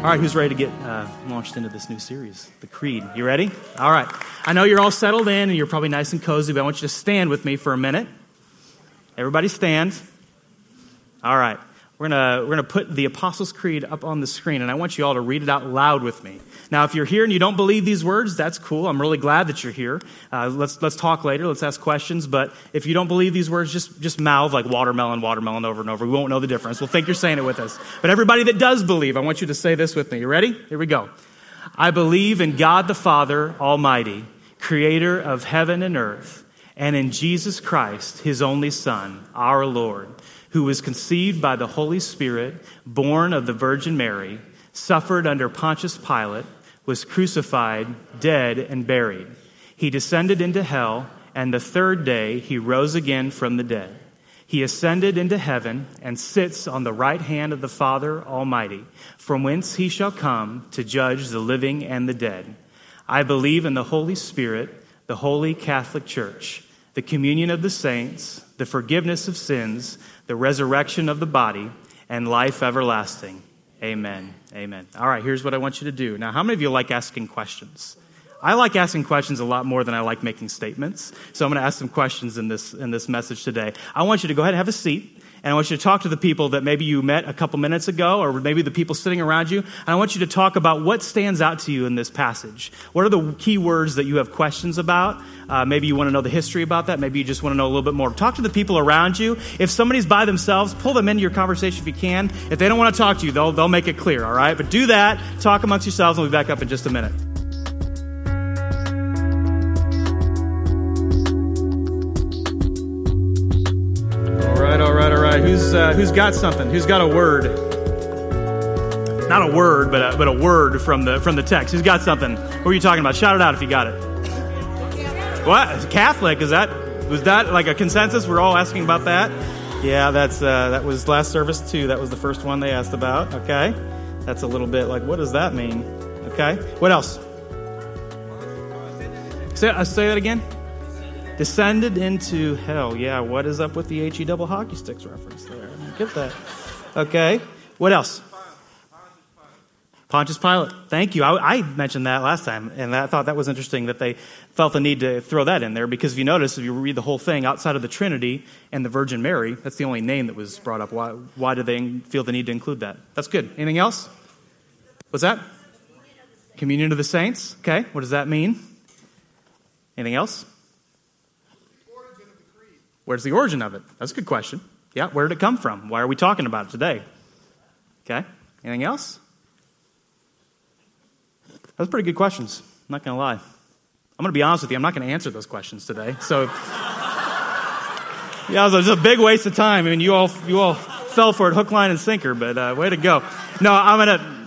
All right, who's ready to get uh, launched into this new series, The Creed? You ready? All right. I know you're all settled in and you're probably nice and cozy, but I want you to stand with me for a minute. Everybody stand. All right. We're going we're gonna put the Apostles' Creed up on the screen, and I want you all to read it out loud with me. Now, if you're here and you don't believe these words, that's cool. I'm really glad that you're here. Uh, let's, let's talk later. Let's ask questions. But if you don't believe these words, just, just mouth like watermelon, watermelon over and over. We won't know the difference. We'll think you're saying it with us. But everybody that does believe, I want you to say this with me. You ready? Here we go. I believe in God the Father Almighty, creator of heaven and earth, and in Jesus Christ, his only Son, our Lord who was conceived by the Holy Spirit, born of the Virgin Mary, suffered under Pontius Pilate, was crucified, dead, and buried. He descended into hell, and the third day he rose again from the dead. He ascended into heaven and sits on the right hand of the Father Almighty, from whence he shall come to judge the living and the dead. I believe in the Holy Spirit, the holy Catholic Church, the communion of the saints, the forgiveness of sins, the resurrection of the body, and life everlasting. Amen. Amen. All right, here's what I want you to do. Now, how many of you like asking questions? I like asking questions a lot more than I like making statements. So I'm going to ask some questions in this, in this message today. I want you to go ahead and have a seat. And I want you to talk to the people that maybe you met a couple minutes ago, or maybe the people sitting around you. And I want you to talk about what stands out to you in this passage. What are the key words that you have questions about? Uh, maybe you want to know the history about that. Maybe you just want to know a little bit more. Talk to the people around you. If somebody's by themselves, pull them into your conversation if you can. If they don't want to talk to you, they'll, they'll make it clear, all right? But do that. Talk amongst yourselves, and we'll be back up in just a minute. Uh, who's got something? Who's got a word? Not a word, but a, but a word from the, from the text. Who's got something? What were you talking about? Shout it out if you got it. What? Catholic? Is that, was that like a consensus? We're all asking about that? Yeah, that's, uh, that was last service too. That was the first one they asked about. Okay. That's a little bit like, what does that mean? Okay. What else? Say, uh, say that again descended into hell. Yeah, what is up with the HE double hockey sticks reference there? Get that. Okay. What else? Pontius Pilate. Thank you. I, I, mentioned that last time, and I thought that was interesting that they felt the need to throw that in there because if you notice, if you read the whole thing outside of the Trinity and the Virgin Mary, that's the only name that was brought up. Why, why did they feel the need to include that? That's good. Anything else? What's that? Communion of the saints. Okay. What does that mean? Anything else? Where's the origin of it? That's a good question. Yeah, where did it come from? Why are we talking about it today? Okay, anything else? Those pretty good questions. I'm not going to lie. I'm going to be honest with you, I'm not going to answer those questions today. So, yeah, it was a big waste of time. I mean, you all, you all fell for it hook, line, and sinker, but uh, way to go. No, I'm going to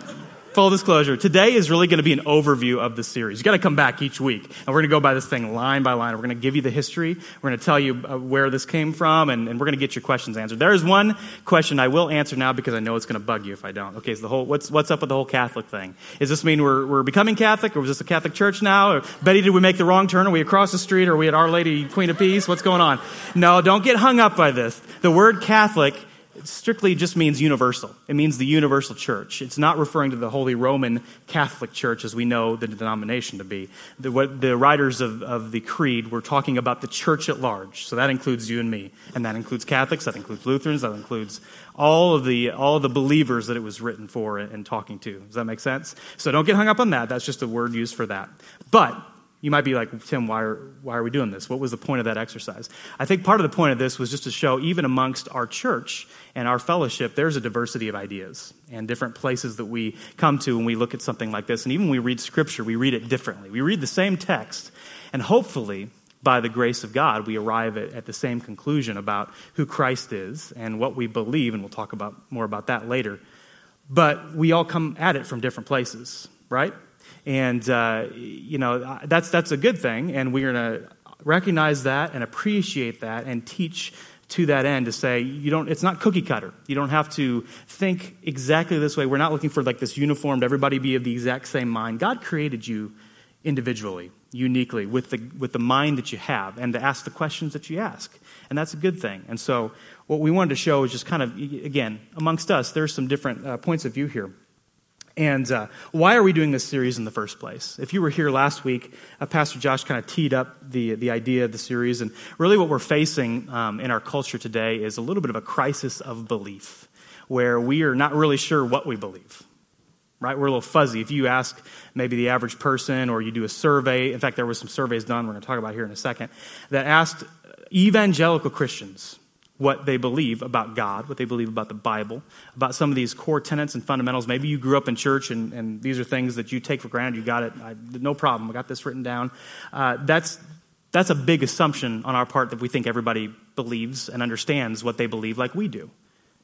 full disclosure, today is really going to be an overview of the series. You got to come back each week, and we're going to go by this thing line by line. We're going to give you the history. We're going to tell you uh, where this came from, and, and, we're going to get your questions answered. There is one question I will answer now because I know it's going to bug you if I don't. Okay, so the whole what's what's up with the whole Catholic thing? Does this mean we're we're becoming Catholic, or was this a Catholic church now? Or, Betty, did we make the wrong turn? Are we across the street? Or are we at Our Lady Queen of Peace? What's going on? No, don't get hung up by this. The word Catholic strictly just means universal. It means the universal church. It's not referring to the Holy Roman Catholic Church as we know the denomination to be. The, what, the writers of, of the Creed were talking about the church at large. So that includes you and me. And that includes Catholics, that includes Lutherans, that includes all of the, all of the believers that it was written for and talking to. Does that make sense? So don't get hung up on that. That's just a word used for that. But you might be like, Tim, why are, why are we doing this? What was the point of that exercise? I think part of the point of this was just to show, even amongst our church and our fellowship, there's a diversity of ideas and different places that we come to when we look at something like this. And even when we read scripture, we read it differently. We read the same text, and hopefully, by the grace of God, we arrive at, at the same conclusion about who Christ is and what we believe, and we'll talk about more about that later. But we all come at it from different places, right? And, uh, you know, that's, that's a good thing. And we're going to recognize that and appreciate that and teach to that end to say you don't it's not cookie cutter. You don't have to think exactly this way. We're not looking for like this uniformed everybody be of the exact same mind. God created you individually uniquely with the with the mind that you have and to ask the questions that you ask. And that's a good thing. And so what we wanted to show is just kind of again amongst us there's some different uh, points of view here And uh, why are we doing this series in the first place? If you were here last week, uh, Pastor Josh kind of teed up the, the idea of the series. And really, what we're facing um, in our culture today is a little bit of a crisis of belief, where we are not really sure what we believe. Right? We're a little fuzzy. If you ask maybe the average person or you do a survey, in fact, there was some surveys done we're going to talk about here in a second, that asked evangelical Christians, what they believe about God, what they believe about the Bible, about some of these core tenets and fundamentals. Maybe you grew up in church and, and these are things that you take for granted. You got it, I, no problem. I got this written down. Uh, that's, that's a big assumption on our part that we think everybody believes and understands what they believe like we do.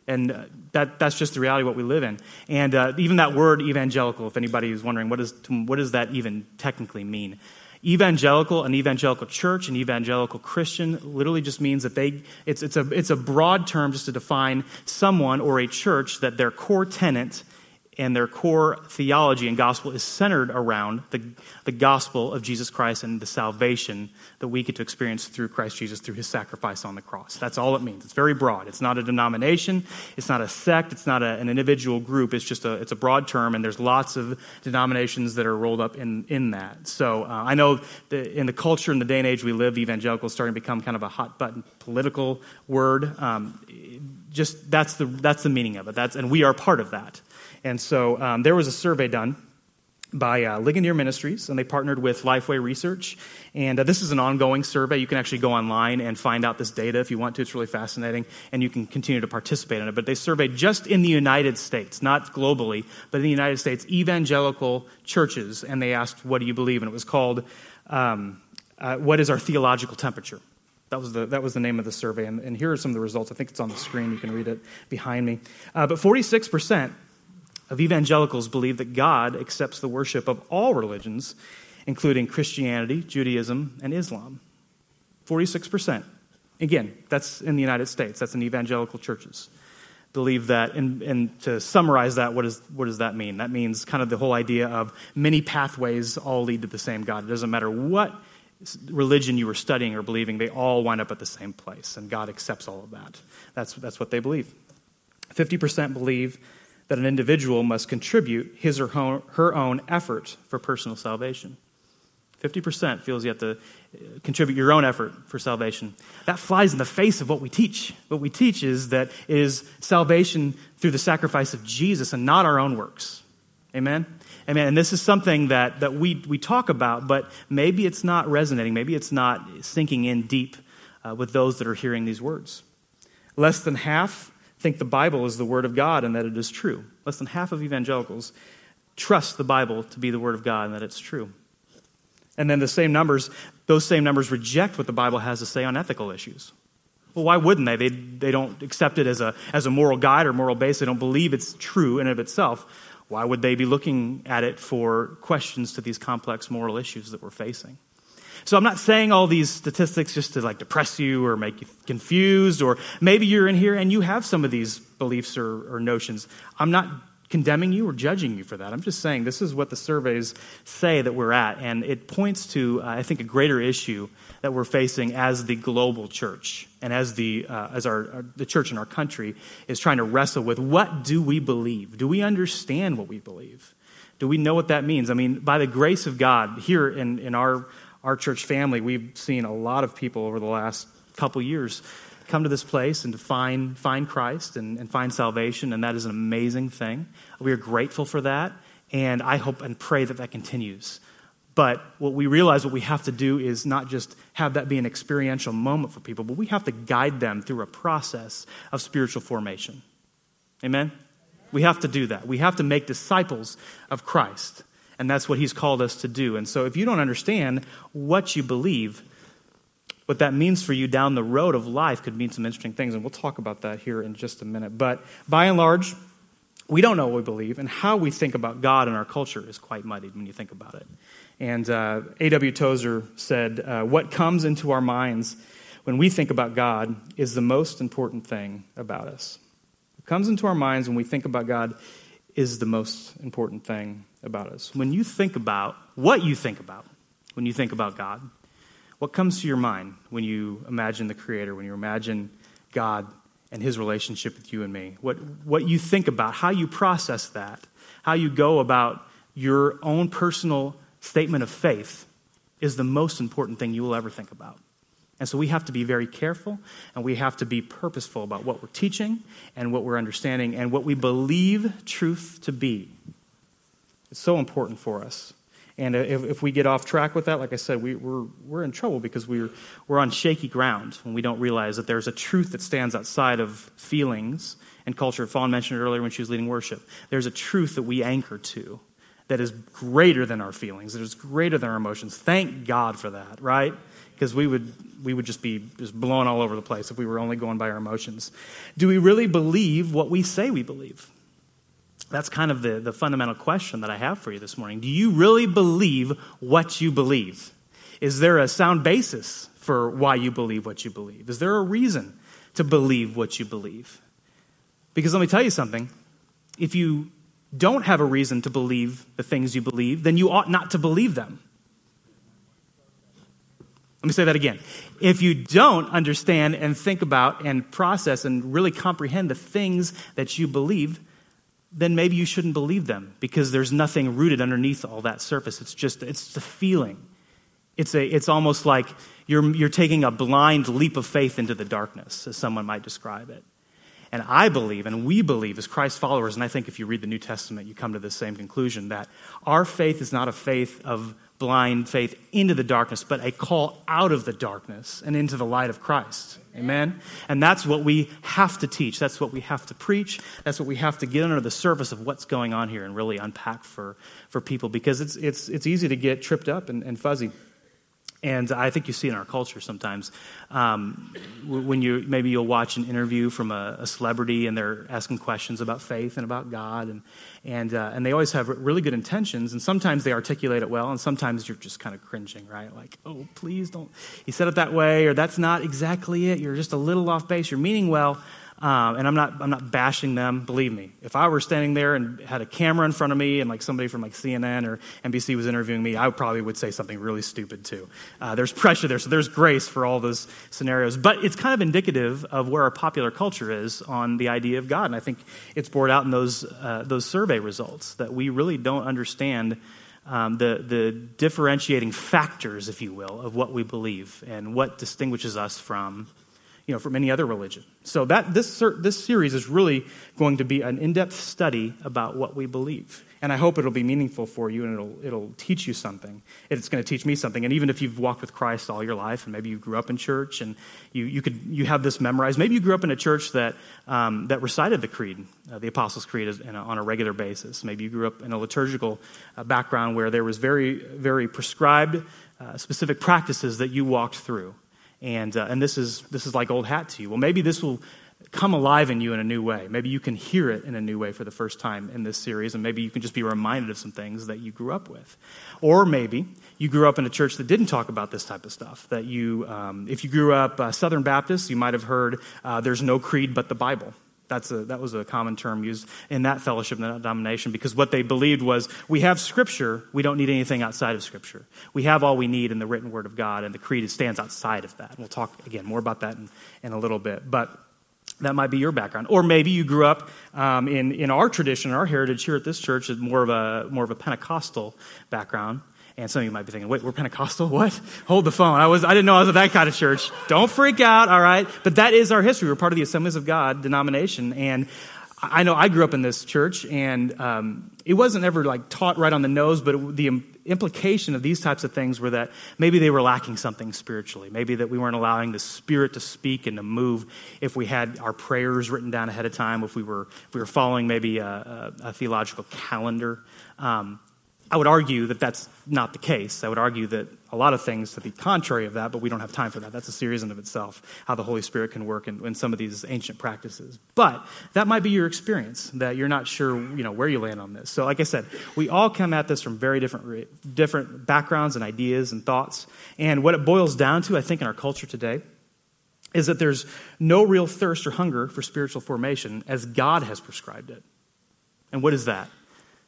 And uh, that, that's just the reality of what we live in. And uh, even that word evangelical, if anybody is wondering, what, is, what does that even technically mean? Evangelical, an evangelical church, an evangelical Christian literally just means that they, it's, it's, a, it's a broad term just to define someone or a church that their core tenant and their core theology and gospel is centered around the, the gospel of Jesus Christ and the salvation that we get to experience through Christ Jesus through his sacrifice on the cross. That's all it means. It's very broad. It's not a denomination, it's not a sect, it's not a, an individual group. It's just a, it's a broad term, and there's lots of denominations that are rolled up in, in that. So uh, I know in the culture in the day and age we live, evangelical is starting to become kind of a hot button political word. Um, just that's the, that's the meaning of it. That's, and we are part of that. And so um, there was a survey done by uh, Ligonier Ministries, and they partnered with Lifeway Research. And uh, this is an ongoing survey. You can actually go online and find out this data if you want to. It's really fascinating, and you can continue to participate in it. But they surveyed just in the United States, not globally, but in the United States, evangelical churches, and they asked, What do you believe? And it was called, um, uh, What is our theological temperature? That was the, that was the name of the survey. And, and, here are some of the results. I think it's on the screen. You can read it behind me. Uh, but 46% of evangelicals believe that God accepts the worship of all religions, including Christianity, Judaism, and Islam. 46%. Again, that's in the United States, that's in evangelical churches. Believe that, and, and to summarize that, what, is, what does that mean? That means kind of the whole idea of many pathways all lead to the same God. It doesn't matter what religion you were studying or believing, they all wind up at the same place, and God accepts all of that. That's, that's what they believe. 50% believe that an individual must contribute his or her own effort for personal salvation. 50% feels you have to uh, contribute your own effort for salvation. That flies in the face of what we teach. What we teach is that it is salvation through the sacrifice of Jesus and not our own works. Amen? Amen. And this is something that, that we, we talk about, but maybe it's not resonating. Maybe it's not sinking in deep uh, with those that are hearing these words. Less than half think the Bible is the Word of God and that it is true. Less than half of evangelicals trust the Bible to be the Word of God and that it's true. And then the same numbers, those same numbers reject what the Bible has to say on ethical issues. Well, why wouldn't they? They, they don't accept it as a, as a moral guide or moral base. They don't believe it's true in and of itself. Why would they be looking at it for questions to these complex moral issues that we're facing? So I'm not saying all these statistics just to like depress you or make you confused, or maybe you're in here and you have some of these beliefs or, or notions. I'm not condemning you or judging you for that. I'm just saying this is what the surveys say that we're at, and it points to, uh, I think, a greater issue that we're facing as the global church and as the uh, as our, our, the church in our country is trying to wrestle with what do we believe? Do we understand what we believe? Do we know what that means? I mean, by the grace of God, here in, in our our church family, we've seen a lot of people over the last couple years come to this place and to find, find Christ and, and find salvation, and that is an amazing thing. We are grateful for that, and I hope and pray that that continues. But what we realize what we have to do is not just have that be an experiential moment for people, but we have to guide them through a process of spiritual formation. Amen? We have to do that. We have to make disciples of Christ. And that's what he's called us to do. And so if you don't understand what you believe, what that means for you down the road of life could mean some interesting things. And we'll talk about that here in just a minute. But by and large, we don't know what we believe, and how we think about God in our culture is quite muddied when you think about it. And uh, A.W. Tozer said, uh, What comes into our minds when we think about God is the most important thing about us. What comes into our minds when we think about God is the most important thing about us. When you think about what you think about, when you think about God, what comes to your mind when you imagine the Creator, when you imagine God and his relationship with you and me. What, what you think about, how you process that, how you go about your own personal statement of faith is the most important thing you will ever think about. And so we have to be very careful and we have to be purposeful about what we're teaching and what we're understanding and what we believe truth to be. It's so important for us. And uh, if, if we get off track with that, like I said, we, we're, we're in trouble because we're, we're on shaky ground when we don't realize that there's a truth that stands outside of feelings and culture. Fawn mentioned it earlier when she was leading worship. There's a truth that we anchor to that is greater than our feelings, that is greater than our emotions. Thank God for that, right? Because we would, we would just be just blown all over the place if we were only going by our emotions. Do we really believe what we say we believe? That's kind of the, the fundamental question that I have for you this morning. Do you really believe what you believe? Is there a sound basis for why you believe what you believe? Is there a reason to believe what you believe? Because let me tell you something. If you don't have a reason to believe the things you believe, then you ought not to believe them. Let me say that again. If you don't understand and think about and process and really comprehend the things that you believe, then maybe you shouldn't believe them because there's nothing rooted underneath all that surface. It's just it's a feeling. It's a it's almost like you're you're taking a blind leap of faith into the darkness, as someone might describe it. And I believe, and we believe as Christ followers, and I think if you read the New Testament, you come to the same conclusion that our faith is not a faith of blind faith into the darkness, but a call out of the darkness and into the light of Christ. Amen? And that's what we have to teach. That's what we have to preach. That's what we have to get under the surface of what's going on here and really unpack for, for people because it's, it's, it's easy to get tripped up and, and fuzzy. And I think you see in our culture sometimes um, when you maybe you'll watch an interview from a, a, celebrity and they're asking questions about faith and about God, and and uh, and they always have really good intentions, and sometimes they articulate it well, and sometimes you're just kind of cringing, right? Like, oh, please don't. He said it that way, or that's not exactly it. You're just a little off base. You're meaning well, um, and I'm not, I'm not bashing them, believe me. If I were standing there and had a camera in front of me and like somebody from like CNN or NBC was interviewing me, I probably would say something really stupid too. Uh, there's pressure there, so there's grace for all those scenarios. But it's kind of indicative of where our popular culture is on the idea of God. And I think it's borne out in those, uh, those survey results that we really don't understand um, the, the differentiating factors, if you will, of what we believe and what distinguishes us from you know, from any other religion. So that this this series is really going to be an in-depth study about what we believe. And I hope it'll be meaningful for you and it'll it'll teach you something. It's going to teach me something. And even if you've walked with Christ all your life and maybe you grew up in church and you, you could you have this memorized. Maybe you grew up in a church that um, that recited the creed, uh, the Apostles' Creed, a, on a regular basis. Maybe you grew up in a liturgical uh, background where there was very very prescribed uh, specific practices that you walked through and, uh, and this, is, this is like old hat to you. Well, maybe this will come alive in you in a new way. Maybe you can hear it in a new way for the first time in this series, and maybe you can just be reminded of some things that you grew up with. Or maybe you grew up in a church that didn't talk about this type of stuff. That you, um, if you grew up uh, Southern Baptist, you might have heard uh, there's no creed but the Bible. That's a, that was a common term used in that fellowship, in that denomination, because what they believed was we have Scripture, we don't need anything outside of Scripture. We have all we need in the written Word of God, and the creed stands outside of that. And we'll talk again more about that in, in a little bit. But that might be your background. Or maybe you grew up um, in, in our tradition, our heritage here at this church, is more of a, more of a Pentecostal background. And some of you might be thinking, wait, we're Pentecostal? What? Hold the phone. I, was, I didn't know I was at that kind of church. Don't freak out, all right? But that is our history. We're part of the Assemblies of God denomination. And I know I grew up in this church, and um, it wasn't ever like taught right on the nose, but it, the implication of these types of things were that maybe they were lacking something spiritually. Maybe that we weren't allowing the Spirit to speak and to move if we had our prayers written down ahead of time, if we were, if we were following maybe a, a, a theological calendar. Um, I would argue that that's not the case. I would argue that a lot of things to the contrary of that, but we don't have time for that. That's a series in of itself, how the Holy Spirit can work in, in, some of these ancient practices. But that might be your experience, that you're not sure you know, where you land on this. So, like I said, we all come at this from very different, different backgrounds and ideas and thoughts. And what it boils down to, I think, in our culture today, is that there's no real thirst or hunger for spiritual formation as God has prescribed it. And what is that?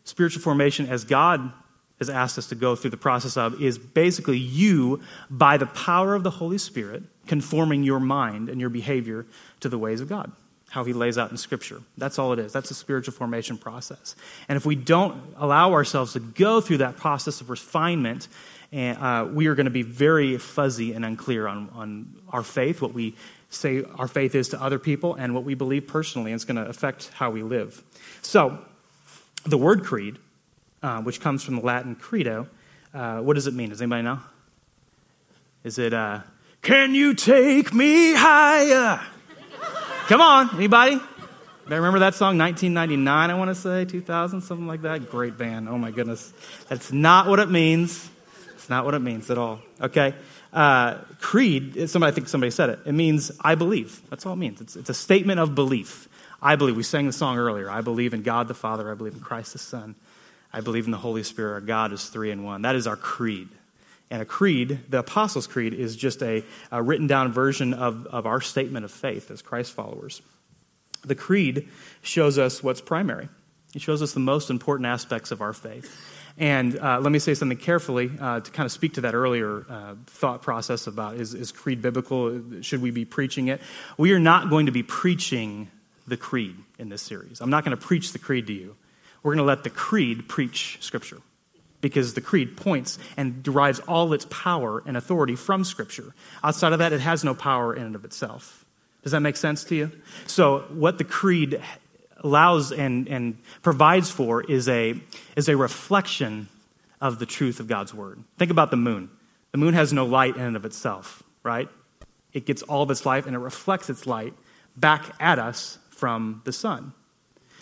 Spiritual formation as God has asked us to go through the process of is basically you, by the power of the Holy Spirit, conforming your mind and your behavior to the ways of God. how he lays out in Scripture. That's all it is. That's a spiritual formation process. And if we don't allow ourselves to go through that process of refinement, uh, we are going to be very fuzzy and unclear on, on our faith, what we say our faith is to other people, and what we believe personally. And it's going to affect how we live. So, the word creed, uh, which comes from the Latin credo, uh, what does it mean? Does anybody know? Is it, uh, can you take me higher? Come on, anybody? I remember that song, 1999, I want to say, 2000, something like that? Great band. Oh my goodness. That's not what it means. It's not what it means at all. Okay? Uh, creed, somebody, I think somebody said it. It means I believe. That's all it means. It's, it's a statement of belief. I believe. We sang the song earlier. I believe in God the Father. I believe in Christ the Son. I believe in the Holy Spirit. Our God is three in one. That is our creed. And a creed, the Apostles' Creed, is just a, a written down version of, of our statement of faith as Christ followers. The creed shows us what's primary, it shows us the most important aspects of our faith. And uh, let me say something carefully uh, to kind of speak to that earlier uh, thought process about is, is creed biblical? Should we be preaching it? We are not going to be preaching the creed in this series. I'm not going to preach the creed to you. We're going to let the creed preach Scripture because the creed points and derives all its power and authority from Scripture. Outside of that, it has no power in and of itself. Does that make sense to you? So, what the creed allows and, and provides for is a, is a reflection of the truth of God's Word. Think about the moon. The moon has no light in and of itself, right? It gets all of its light and it reflects its light back at us from the sun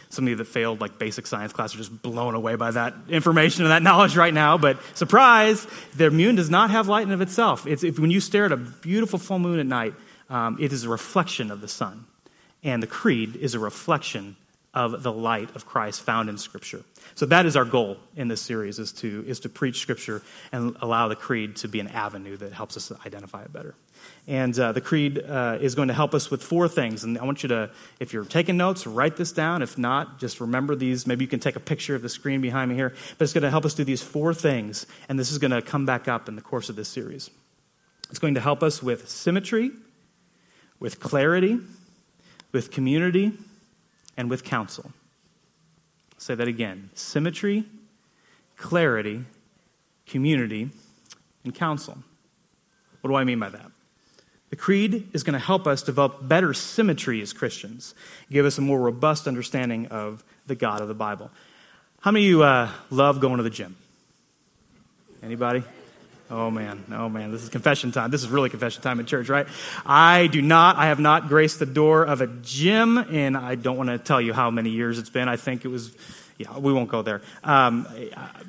some of you that failed like basic science class are just blown away by that information and that knowledge right now. But surprise, the moon does not have light in of itself. It's, if, when you stare at a beautiful full moon at night, um, it is a reflection of the sun. And the creed is a reflection of the light of Christ found in Scripture. So that is our goal in this series is to, is to preach Scripture and allow the creed to be an avenue that helps us identify it better. And uh, the creed uh, is going to help us with four things. And I want you to, if you're taking notes, write this down. If not, just remember these. Maybe you can take a picture of the screen behind me here. But it's going to help us do these four things. And this is going to come back up in the course of this series. It's going to help us with symmetry, with clarity, with community, and with counsel. I'll say that again symmetry, clarity, community, and counsel. What do I mean by that? The creed is going to help us develop better symmetry as Christians, give us a more robust understanding of the God of the Bible. How many of you uh, love going to the gym? Anybody? Oh man, oh man, this is confession time. This is really confession time in church, right? I do not, I have not graced the door of a gym, and I don't want to tell you how many years it's been. I think it was, yeah, we won't go there. Um,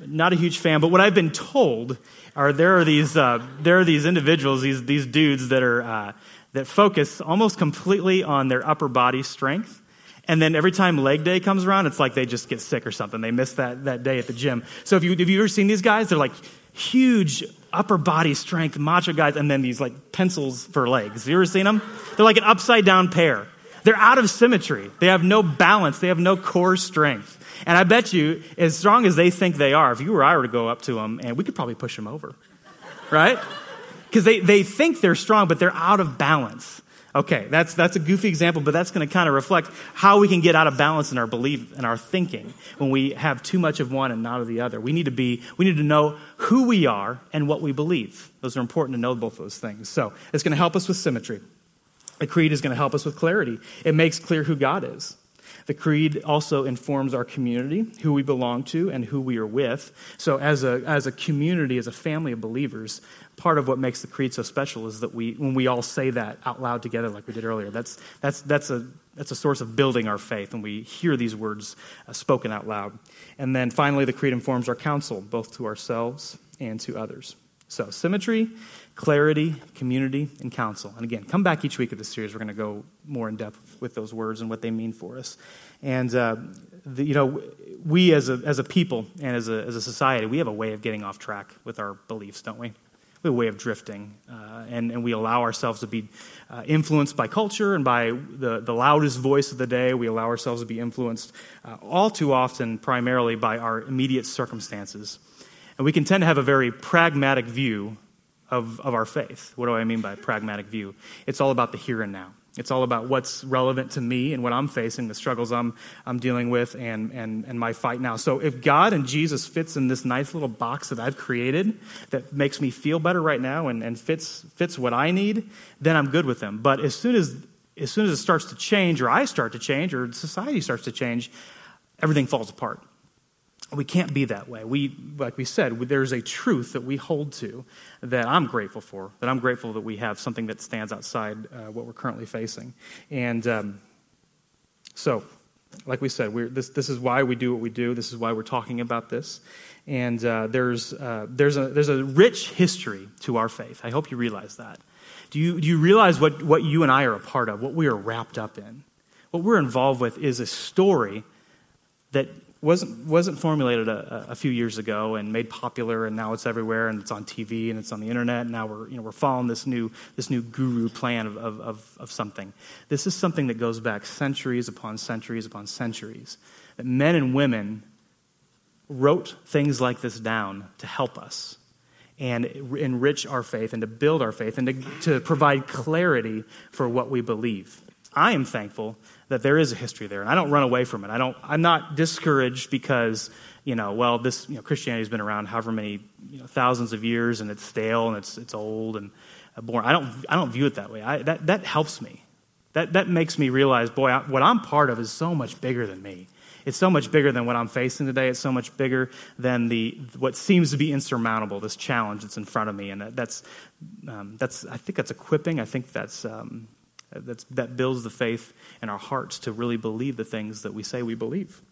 not a huge fan, but what I've been told are there are these uh, there are these individuals, these these dudes that are uh, that focus almost completely on their upper body strength. And then every time leg day comes around, it's like they just get sick or something. They miss that, that day at the gym. So if you, have you ever seen these guys? They're like huge upper body strength, macho guys, and then these like pencils for legs. You ever seen them? They're like an upside down pear. They're out of symmetry. They have no balance. They have no core strength. And I bet you, as strong as they think they are, if you or I were to go up to them, and we could probably push them over, right? Because they, they think they're strong, but they're out of balance. Okay, that's, that's a goofy example, but that's going to kind of reflect how we can get out of balance in our belief and our thinking when we have too much of one and not of the other. We need to be, we need to know who we are and what we believe. Those are important to know both those things. So it's going to help us with symmetry. The creed is going to help us with clarity. It makes clear who God is. The creed also informs our community, who we belong to, and who we are with. So, as a, as a community, as a family of believers, part of what makes the creed so special is that we, when we all say that out loud together, like we did earlier, that's, that's, that's, a, that's a source of building our faith when we hear these words uh, spoken out loud. And then finally, the creed informs our counsel, both to ourselves and to others. So, symmetry, clarity, community, and counsel. And again, come back each week of this series. We're going to go more in depth with those words and what they mean for us. And, uh, the, you know, we as a, as a people and as a, as a society, we have a way of getting off track with our beliefs, don't we? We have a way of drifting, uh, and, and we allow ourselves to be uh, influenced by culture and by the, the loudest voice of the day. We allow ourselves to be influenced uh, all too often, primarily by our immediate circumstances. And we can tend to have a very pragmatic view of, of our faith. What do I mean by pragmatic view? It's all about the here and now. It's all about what's relevant to me and what I'm facing, the struggles I'm, I'm dealing with, and, and, and my fight now. So if God and Jesus fits in this nice little box that I've created that makes me feel better right now and, and fits, fits what I need, then I'm good with them. But as soon as, as soon as it starts to change, or I start to change, or society starts to change, everything falls apart. We can't be that way. We, like we said, there's a truth that we hold to that I'm grateful for, that I'm grateful that we have something that stands outside uh, what we're currently facing. And um, so, like we said, this, this is why we do what we do. This is why we're talking about this. And uh, there's, uh, there's, a, there's a rich history to our faith. I hope you realize that. Do you, do you realize what, what you and I are a part of, what we are wrapped up in? What we're involved with is a story that wasn't, wasn't formulated a, a, few years ago and made popular, and now it's everywhere, and it's on TV, and it's on the internet, and now we're, you know, we're following this new, this new guru plan of, of, of, of something. This is something that goes back centuries upon centuries upon centuries. That men and women wrote things like this down to help us and enrich our faith and to build our faith and to, to provide clarity for what we believe. I am thankful that there is a history there, and I don't run away from it. I don't. I'm not discouraged because you know, well, this you know, Christianity's been around however many you know, thousands of years, and it's stale and it's it's old and boring. I don't. I don't view it that way. I, that that helps me. That that makes me realize, boy, I, what I'm part of is so much bigger than me. It's so much bigger than what I'm facing today. It's so much bigger than the what seems to be insurmountable. This challenge that's in front of me, and that, that's um, that's. I think that's equipping. I think that's um, that's, that builds the faith in our hearts to really believe the things that we say we believe.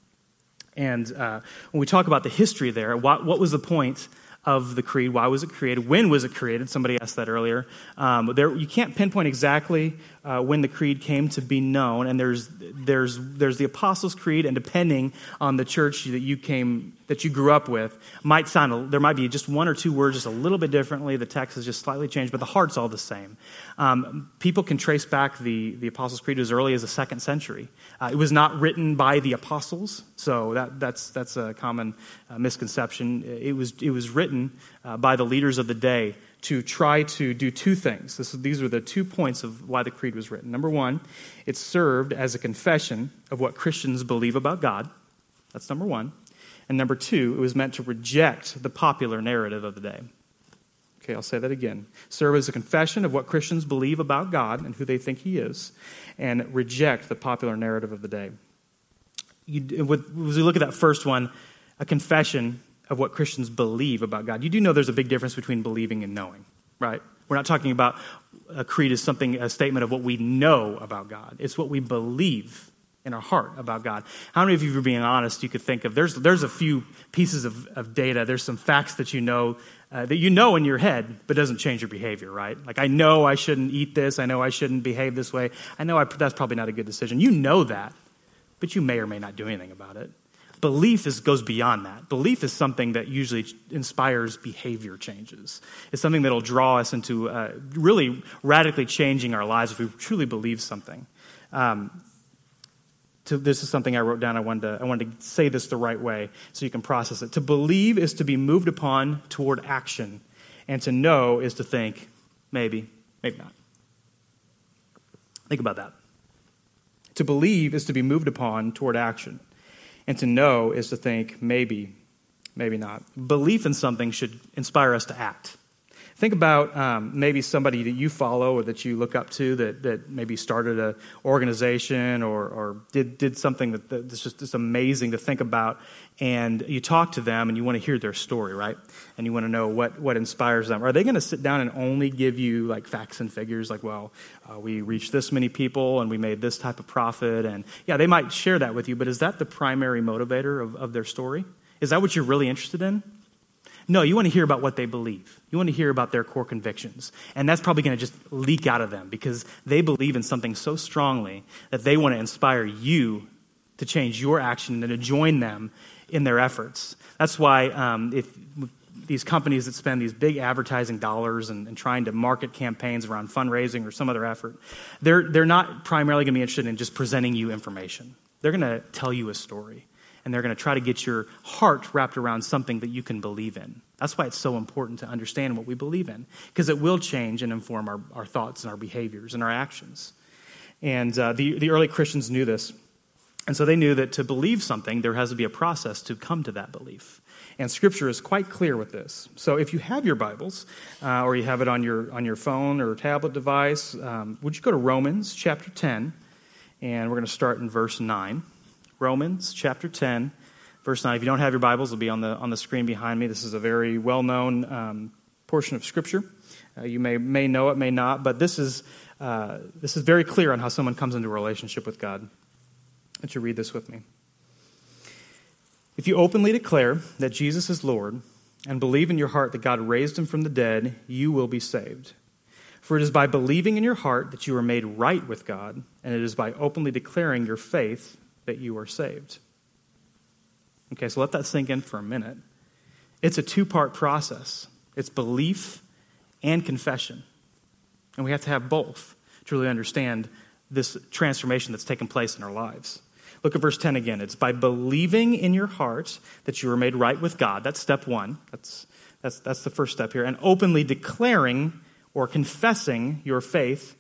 And uh, when we talk about the history there, what, what was the point of the creed. Why was it created? When was it created? Somebody asked that earlier. Um, there, you can't pinpoint exactly uh, when the creed came to be known, and there's, there's, there's the Apostles' Creed, and depending on the church that you came that you grew up with, might sound there might be just one or two words just a little bit differently. The text is just slightly changed, but the heart's all the same. Um, people can trace back the, the Apostles' Creed as early as the second century. Uh, it was not written by the apostles, so that, that's, that's a common uh, misconception. It was, it was written uh, by the leaders of the day to try to do two things. This, these are the two points of why the creed was written. Number one, it served as a confession of what Christians believe about God. That's number one. And number two, it was meant to reject the popular narrative of the day. Okay, I'll say that again. Serve as a confession of what Christians believe about God and who they think He is, and reject the popular narrative of the day. You, with, as we look at that first one, a confession of what Christians believe about God. You do know there's a big difference between believing and knowing, right? We're not talking about a creed as something, a statement of what we know about God. It's what we believe in our heart about God. How many of you, are being honest, you could think of there's there's a few pieces of, of data, there's some facts that you know uh, that you know in your head, but doesn't change your behavior, right? Like I know I shouldn't eat this, I know I shouldn't behave this way, I know I, that's probably not a good decision. You know that, but you may or may not do anything about it. Belief is, goes beyond that. Belief is something that usually inspires behavior changes. It's something that will draw us into uh, really radically changing our lives if we truly believe something. Um, to, this is something I wrote down. I wanted, to, I wanted to say this the right way so you can process it. To believe is to be moved upon toward action, and to know is to think, maybe, maybe not. Think about that. To believe is to be moved upon toward action, and to know is to think, maybe, maybe not. Belief in something should inspire us to act. Think about um, maybe somebody that you follow or that you look up to that, that maybe started an organization or, or did, did something that, that's just it's amazing to think about. And you talk to them and you want to hear their story, right? And you want to know what, what inspires them. Are they going to sit down and only give you like facts and figures like, well, uh, we reached this many people and we made this type of profit? And yeah, they might share that with you, but is that the primary motivator of, of their story? Is that what you're really interested in? No, you want to hear about what they believe. You want to hear about their core convictions. And that's probably going to just leak out of them because they believe in something so strongly that they want to inspire you to change your action and to join them in their efforts. That's why um, if these companies that spend these big advertising dollars and, and, trying to market campaigns around fundraising or some other effort, they're, they're not primarily going to be interested in just presenting you information. They're going to tell you a story and they're going to try to get your heart wrapped around something that you can believe in. That's why it's so important to understand what we believe in, because it will change and inform our, our thoughts and our behaviors and our actions. And uh, the, the early Christians knew this. And so they knew that to believe something, there has to be a process to come to that belief. And Scripture is quite clear with this. So if you have your Bibles, uh, or you have it on your, on your phone or tablet device, um, would you go to Romans chapter 10? And we're going to start in verse 9. Romans chapter 10, verse 9. If you don't have your Bibles, it'll be on the, on the screen behind me. This is a very well known um, portion of Scripture. Uh, you may, may know it, may not, but this is, uh, this is very clear on how someone comes into a relationship with God. Don't you read this with me? If you openly declare that Jesus is Lord and believe in your heart that God raised him from the dead, you will be saved. For it is by believing in your heart that you are made right with God, and it is by openly declaring your faith that you are saved. Okay, so let that sink in for a minute. It's a two part process it's belief and confession. And we have to have both to really understand this transformation that's taken place in our lives. Look at verse 10 again. It's by believing in your heart that you are made right with God. That's step one. That's, that's, that's the first step here. And openly declaring or confessing your faith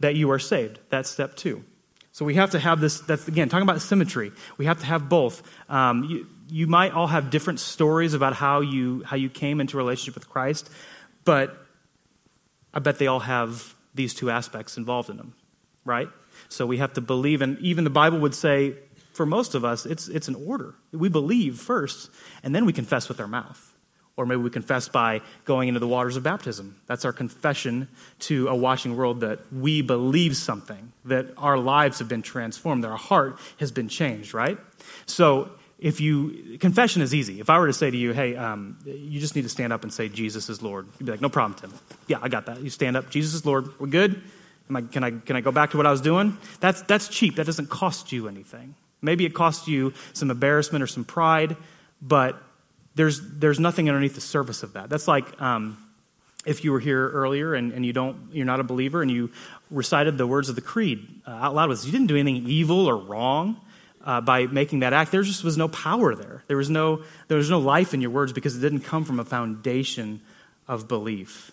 that you are saved. That's step two. So we have to have this, that's again, talking about symmetry. We have to have both. Um, you, you might all have different stories about how you, how you came into relationship with Christ, but I bet they all have these two aspects involved in them, right? So we have to believe, and even the Bible would say, for most of us, it's, it's an order. We believe first, and then we confess with our mouth. Or maybe we confess by going into the waters of baptism. That's our confession to a watching world that we believe something, that our lives have been transformed, that our heart has been changed, right? So if you, confession is easy. If I were to say to you, hey, um, you just need to stand up and say, Jesus is Lord, you'd be like, no problem, Tim. Yeah, I got that. You stand up, Jesus is Lord, we're good. I, can, I, can I go back to what I was doing? That's, that's cheap. That doesn't cost you anything. Maybe it costs you some embarrassment or some pride, but there's, there's nothing underneath the surface of that. That's like um, if you were here earlier and, and you don't, you're not a believer and you recited the words of the creed uh, out loud with us. You didn't do anything evil or wrong. Uh, by making that act, there just was no power there. There was no, there was no life in your words because it didn't come from a foundation of belief.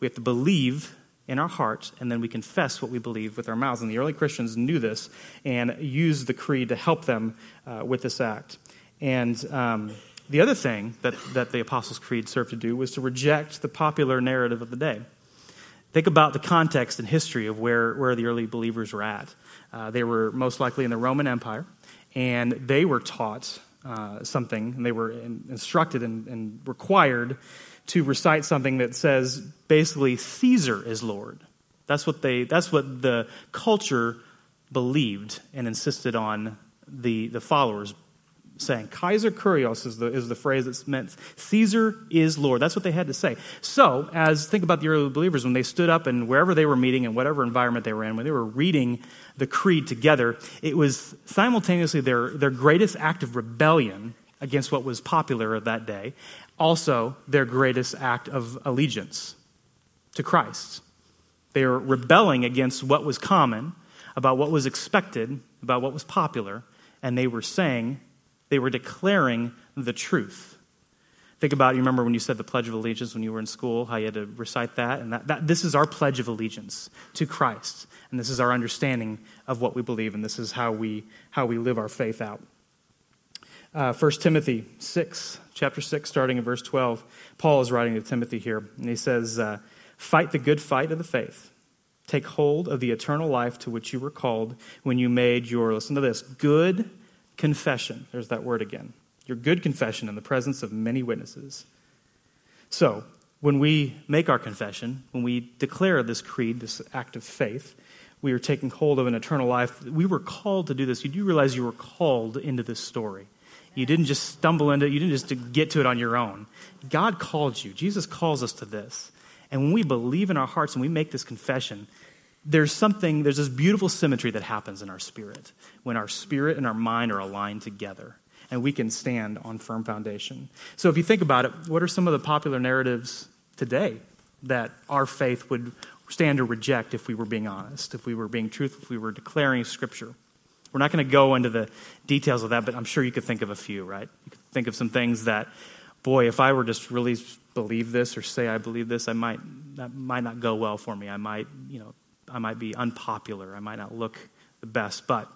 We have to believe in our hearts, and then we confess what we believe with our mouths. And the early Christians knew this and used the creed to help them uh, with this act. And um, the other thing that, that the Apostles' Creed served to do was to reject the popular narrative of the day. Think about the context and history of where, where the early believers were at. Uh, they were most likely in the Roman Empire, and they were taught uh, something, and they were in, instructed and, and required to recite something that says basically Caesar is Lord. That's what they that's what the culture believed and insisted on the, the followers saying. Kaiser Kurios is the, is the phrase that's meant Caesar is Lord. That's what they had to say. So, as think about the early believers, when they stood up and wherever they were meeting and whatever environment they were in, when they were reading the creed together, it was simultaneously their, their greatest act of rebellion against what was popular of that day, also their greatest act of allegiance to Christ. They were rebelling against what was common, about what was expected, about what was popular, and they were saying, they were declaring the truth. Think about, you remember when you said the Pledge of Allegiance when you were in school, how you had to recite that? And that, that, this is our Pledge of Allegiance to Christ. And this is our understanding of what we believe, and this is how we, how we live our faith out. Uh, 1 Timothy 6, chapter 6, starting in verse 12. Paul is writing to Timothy here, and he says, uh, Fight the good fight of the faith. Take hold of the eternal life to which you were called when you made your, listen to this, good confession. There's that word again. Your good confession in the presence of many witnesses. So, when we make our confession, when we declare this creed, this act of faith, we are taking hold of an eternal life. We were called to do this. You do realize you were called into this story. You didn't just stumble into it, you didn't just get to it on your own. God called you. Jesus calls us to this. And when we believe in our hearts and we make this confession, there's something, there's this beautiful symmetry that happens in our spirit when our spirit and our mind are aligned together and we can stand on firm foundation. So if you think about it, what are some of the popular narratives today that our faith would stand to reject if we were being honest, if we were being truthful, if we were declaring scripture? We're not going to go into the details of that, but I'm sure you could think of a few, right? You could think of some things that, boy, if I were just really believe this or say I believe this, I might that might not go well for me. I might, you know, I might be unpopular. I might not look the best. But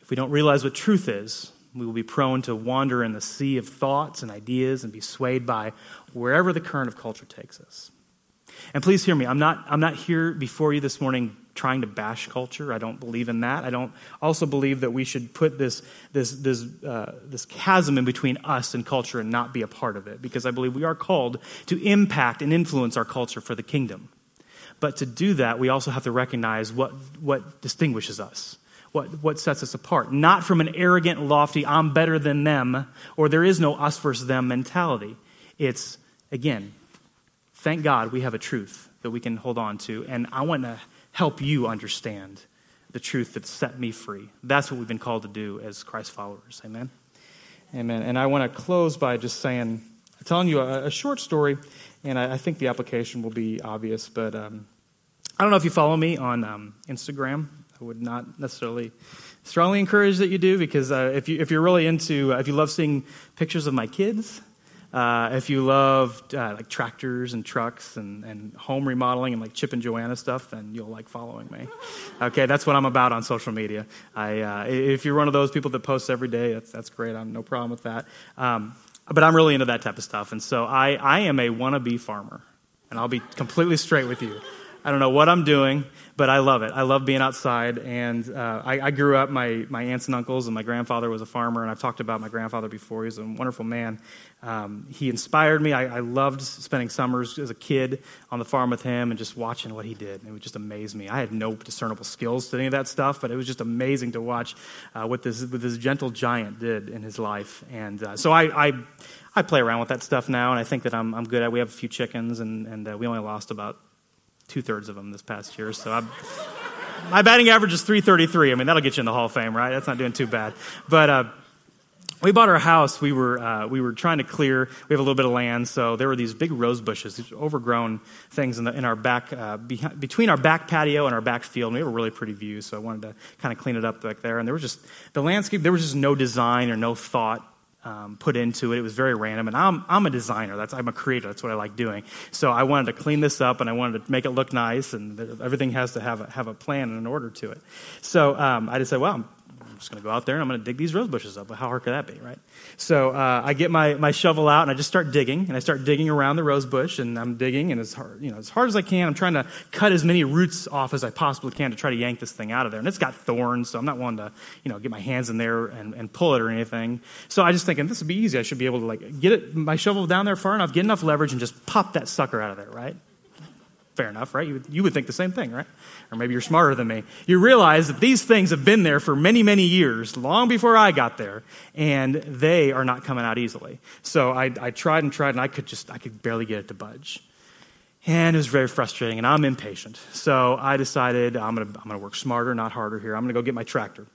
if we don't realize what truth is, we will be prone to wander in the sea of thoughts and ideas and be swayed by wherever the current of culture takes us. And please hear me. I'm not, I'm not here before you this morning trying to bash culture. I don't believe in that. I don't also believe that we should put this, this, this, uh, this chasm in between us and culture and not be a part of it, because I believe we are called to impact and influence our culture for the kingdom. But to do that, we also have to recognize what, what distinguishes us. What, what sets us apart? Not from an arrogant, lofty, I'm better than them, or there is no us versus them mentality. It's, again, thank God we have a truth that we can hold on to. And I want to help you understand the truth that set me free. That's what we've been called to do as Christ followers. Amen. Amen. And I want to close by just saying, telling you a, a short story, and I, I, think the application will be obvious, but um, I don't know if you follow me on um, Instagram. I would not necessarily strongly encourage that you do because uh, if, you, if you're really into, uh, if you love seeing pictures of my kids, uh, if you love uh, like tractors and trucks and, and home remodeling and like Chip and Joanna stuff, then you'll like following me. Okay, that's what I'm about on social media. I, uh, if you're one of those people that posts every day, that's, that's great. I'm no problem with that. Um, but I'm really into that type of stuff. And so I, I am a wannabe farmer. And I'll be completely straight with you. I don't know what I'm doing, but I love it. I love being outside. And uh, I, I, grew up, my, my aunts and uncles, and my grandfather was a farmer. And I've talked about my grandfather before. He's a wonderful man. Um, he inspired me. I, I, loved spending summers as a kid on the farm with him and just watching what he did. It would just amaze me. I had no discernible skills to any of that stuff, but it was just amazing to watch uh, what, this, what this gentle giant did in his life. And uh, so I, I, I, play around with that stuff now, and I think that I'm, I'm good at We have a few chickens, and, and uh, we only lost about two thirds of them this past year. So I'm, my batting average is 333. I mean, that'll get you in the Hall of Fame, right? That's not doing too bad. But uh, we bought our house. We were, uh, we were trying to clear. We have a little bit of land, so there were these big rose bushes, these overgrown things in, the, in our back, uh, behind, between our back patio and our back field. And we have a really pretty view, so I wanted to kind of clean it up back there. And there was just, the landscape, there was just no design or no thought um, put into it. It was very random, and I'm I'm a designer. That's I'm a creator. That's what I like doing. So I wanted to clean this up, and I wanted to make it look nice, and everything has to have a, have a plan and an order to it. So um, I just said, well, just going to go out there and I'm going to dig these rose bushes up. How hard could that be, right? So uh, I get my, my shovel out and I just start digging, and I start digging around the rose bush, and I'm digging, and as hard, you know, as hard as I can, I'm trying to cut as many roots off as I possibly can to try to yank this thing out of there. And it's got thorns, so I'm not wanting to, you know, get my hands in there and, and pull it or anything. So I just thinking this would be easy. I should be able to like get it, my shovel down there far enough, get enough leverage, and just pop that sucker out of there, right? Fair enough, right? You would, you would think the same thing, right? Or maybe you're smarter than me. You realize that these things have been there for many, many years, long before I got there, and they are not coming out easily. So I, I tried and tried, and I could just, I could barely get it to budge. And it was very frustrating, and I'm impatient. So I decided I'm going to I'm gonna work smarter, not harder here. I'm going to go get my tractor.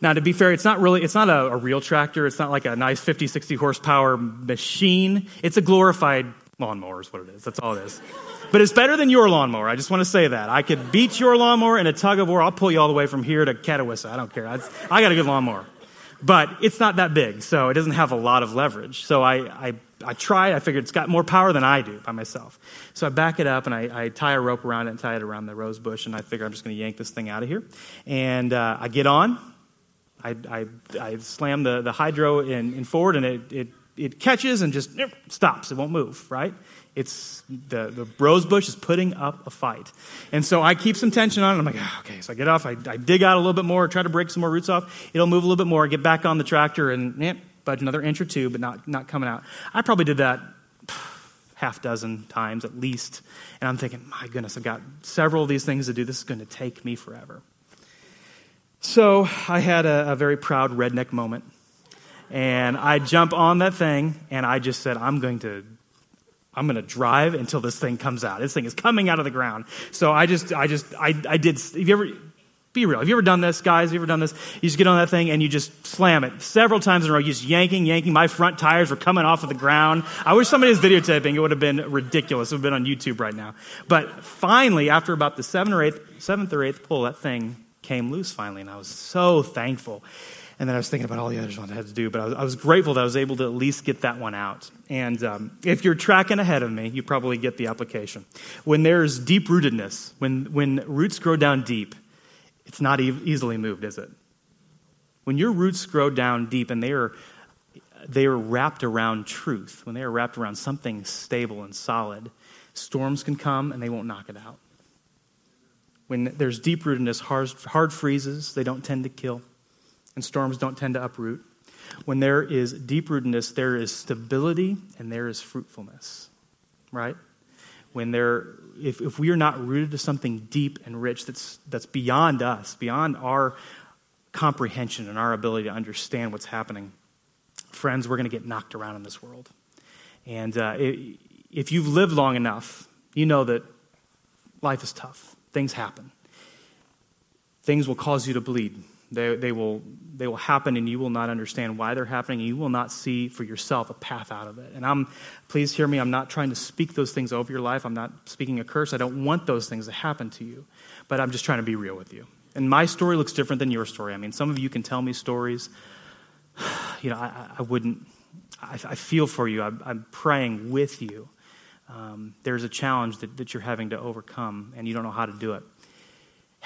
Now, to be fair, it's not really, it's not a, a, real tractor. It's not like a nice 50, 60 horsepower machine. It's a glorified lawnmower is what it is. That's all it is. But it's better than your lawnmower. I just want to say that. I could beat your lawnmower in a tug of war. I'll pull you all the way from here to Catawissa. I don't care. I, I got a good lawnmower. But it's not that big, so it doesn't have a lot of leverage. So I, I, I tried. I figured it's got more power than I do by myself. So I back it up and I, I tie a rope around it and tie it around the rose bush. And I figure I'm just going to yank this thing out of here. And uh, I get on. I, I, I slam the, the hydro in, in forward and it, it, it catches and just stops. It won't move, right? It's the, the rose bush is putting up a fight. And so I keep some tension on it. I'm like, oh, okay. So I get off, I, I, dig out a little bit more, try to break some more roots off. It'll move a little bit more, get back on the tractor and eh, budge another inch or two, but not, not coming out. I probably did that half dozen times at least. And I'm thinking, my goodness, I've got several of these things to do. This is going to take me forever. So I had a, a very proud redneck moment. And I jump on that thing and I just said, I'm going to I'm going to drive until this thing comes out. This thing is coming out of the ground. So I just, I just, I, I did. Have you ever, be real. Have you ever done this, guys? Have you ever done this? You just get on that thing and you just slam it several times in a row. You just yanking, yanking. My front tires were coming off of the ground. I wish somebody was videotaping. It would have been ridiculous. It would have been on YouTube right now. But finally, after about the seventh or eighth, seventh or eighth pull, that thing came loose finally, and I was so thankful. And then I was thinking about all the others I had to do, but I was, I was, grateful that I was able to at least get that one out. And um, if you're tracking ahead of me, you probably get the application. When there's deep rootedness, when, when roots grow down deep, it's not e- easily moved, is it? When your roots grow down deep and they are, they are wrapped around truth, when they are wrapped around something stable and solid, storms can come and they won't knock it out. When there's deep rootedness, hard, hard freezes, they don't tend to kill and storms don't tend to uproot. When there is deep rootedness, there is stability and there is fruitfulness, right? When there, if, if we are not rooted to something deep and rich that's, that's beyond us, beyond our comprehension and our ability to understand what's happening, friends, we're going to get knocked around in this world. And uh, it, if you've lived long enough, you know that life is tough. Things happen. Things will cause you to bleed. They, they, will, they will happen and you will not understand why they're happening and you will not see for yourself a path out of it. And I'm, please hear me, I'm not trying to speak those things over your life. I'm not speaking a curse. I don't want those things to happen to you. But I'm just trying to be real with you. And my story looks different than your story. I mean, some of you can tell me stories. You know, I, I wouldn't, I, I, feel for you. I'm, I'm praying with you. Um, there's a challenge that, that you're having to overcome and you don't know how to do it.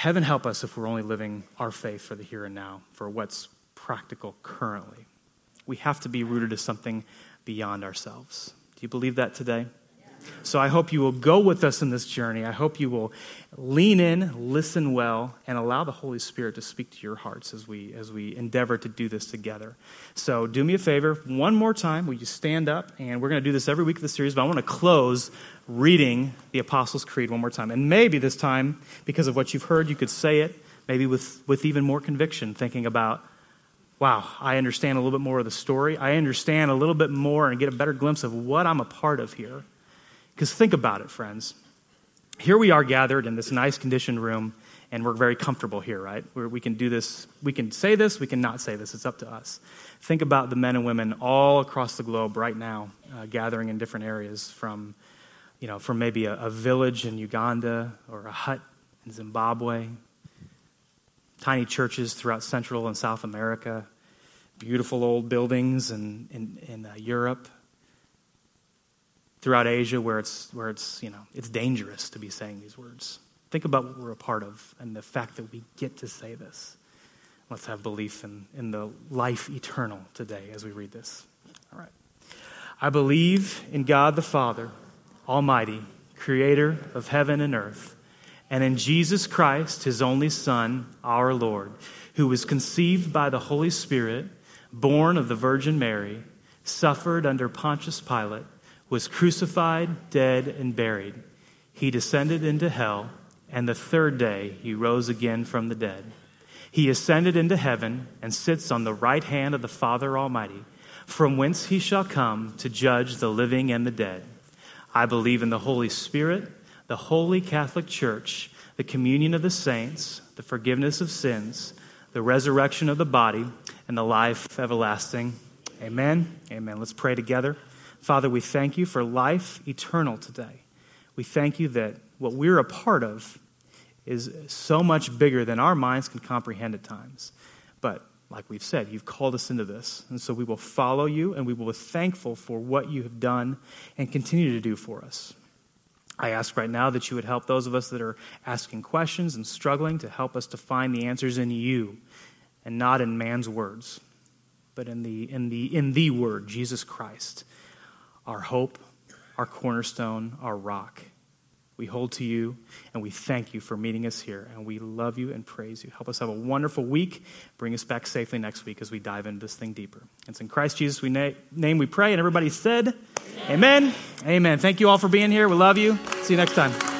Heaven help us if we're only living our faith for the here and now, for what's practical currently. We have to be rooted to something beyond ourselves. Do you believe that today? So I hope you will go with us in this journey. I hope you will lean in, listen well, and allow the Holy Spirit to speak to your hearts as we as we endeavor to do this together. So do me a favor, one more time, will you stand up? And we're going to do this every week of the series, but I want to close reading the Apostles' Creed one more time. And maybe this time, because of what you've heard, you could say it maybe with, with even more conviction, thinking about wow, I understand a little bit more of the story. I understand a little bit more and get a better glimpse of what I'm a part of here. Because think about it, friends. Here we are gathered in this nice conditioned room, and we're very comfortable here, right? Where we can do this, we can say this, we can not say this. It's up to us. Think about the men and women all across the globe right now, uh, gathering in different areas from, you know, from maybe a, a village in Uganda or a hut in Zimbabwe, tiny churches throughout Central and South America, beautiful old buildings in, in, in uh, Europe, throughout Asia where it's, where it's, you know, it's dangerous to be saying these words. Think about what we're a part of and the fact that we get to say this. Let's have belief in, in the life eternal today as we read this. All right. I believe in God the Father, Almighty, creator of heaven and earth, and in Jesus Christ, his only Son, our Lord, who was conceived by the Holy Spirit, born of the Virgin Mary, suffered under Pontius Pilate was crucified, dead, and buried. He descended into hell, and the third day he rose again from the dead. He ascended into heaven and sits on the right hand of the Father Almighty, from whence he shall come to judge the living and the dead. I believe in the Holy Spirit, the holy Catholic Church, the communion of the saints, the forgiveness of sins, the resurrection of the body, and the life everlasting. Amen. Amen. Let's pray together. Father, we thank you for life eternal today. We thank you that what we're a part of is so much bigger than our minds can comprehend at times. Like we've said, you've called us into this. And so we will follow you and we will be thankful for what you have done and continue to do for us. I ask right now that you would help those of us that are asking questions and struggling to help us to find the answers in you and not in man's words, but in the, in the, in the word, Jesus Christ our hope, our cornerstone, our rock. We hold to you and we thank you for meeting us here. And we love you and praise you. Help us have a wonderful week. Bring us back safely next week as we dive into this thing deeper. It's in Christ Jesus' we na- name we pray. And everybody said, Amen. Amen. Amen. Thank you all for being here. We love you. See you next time.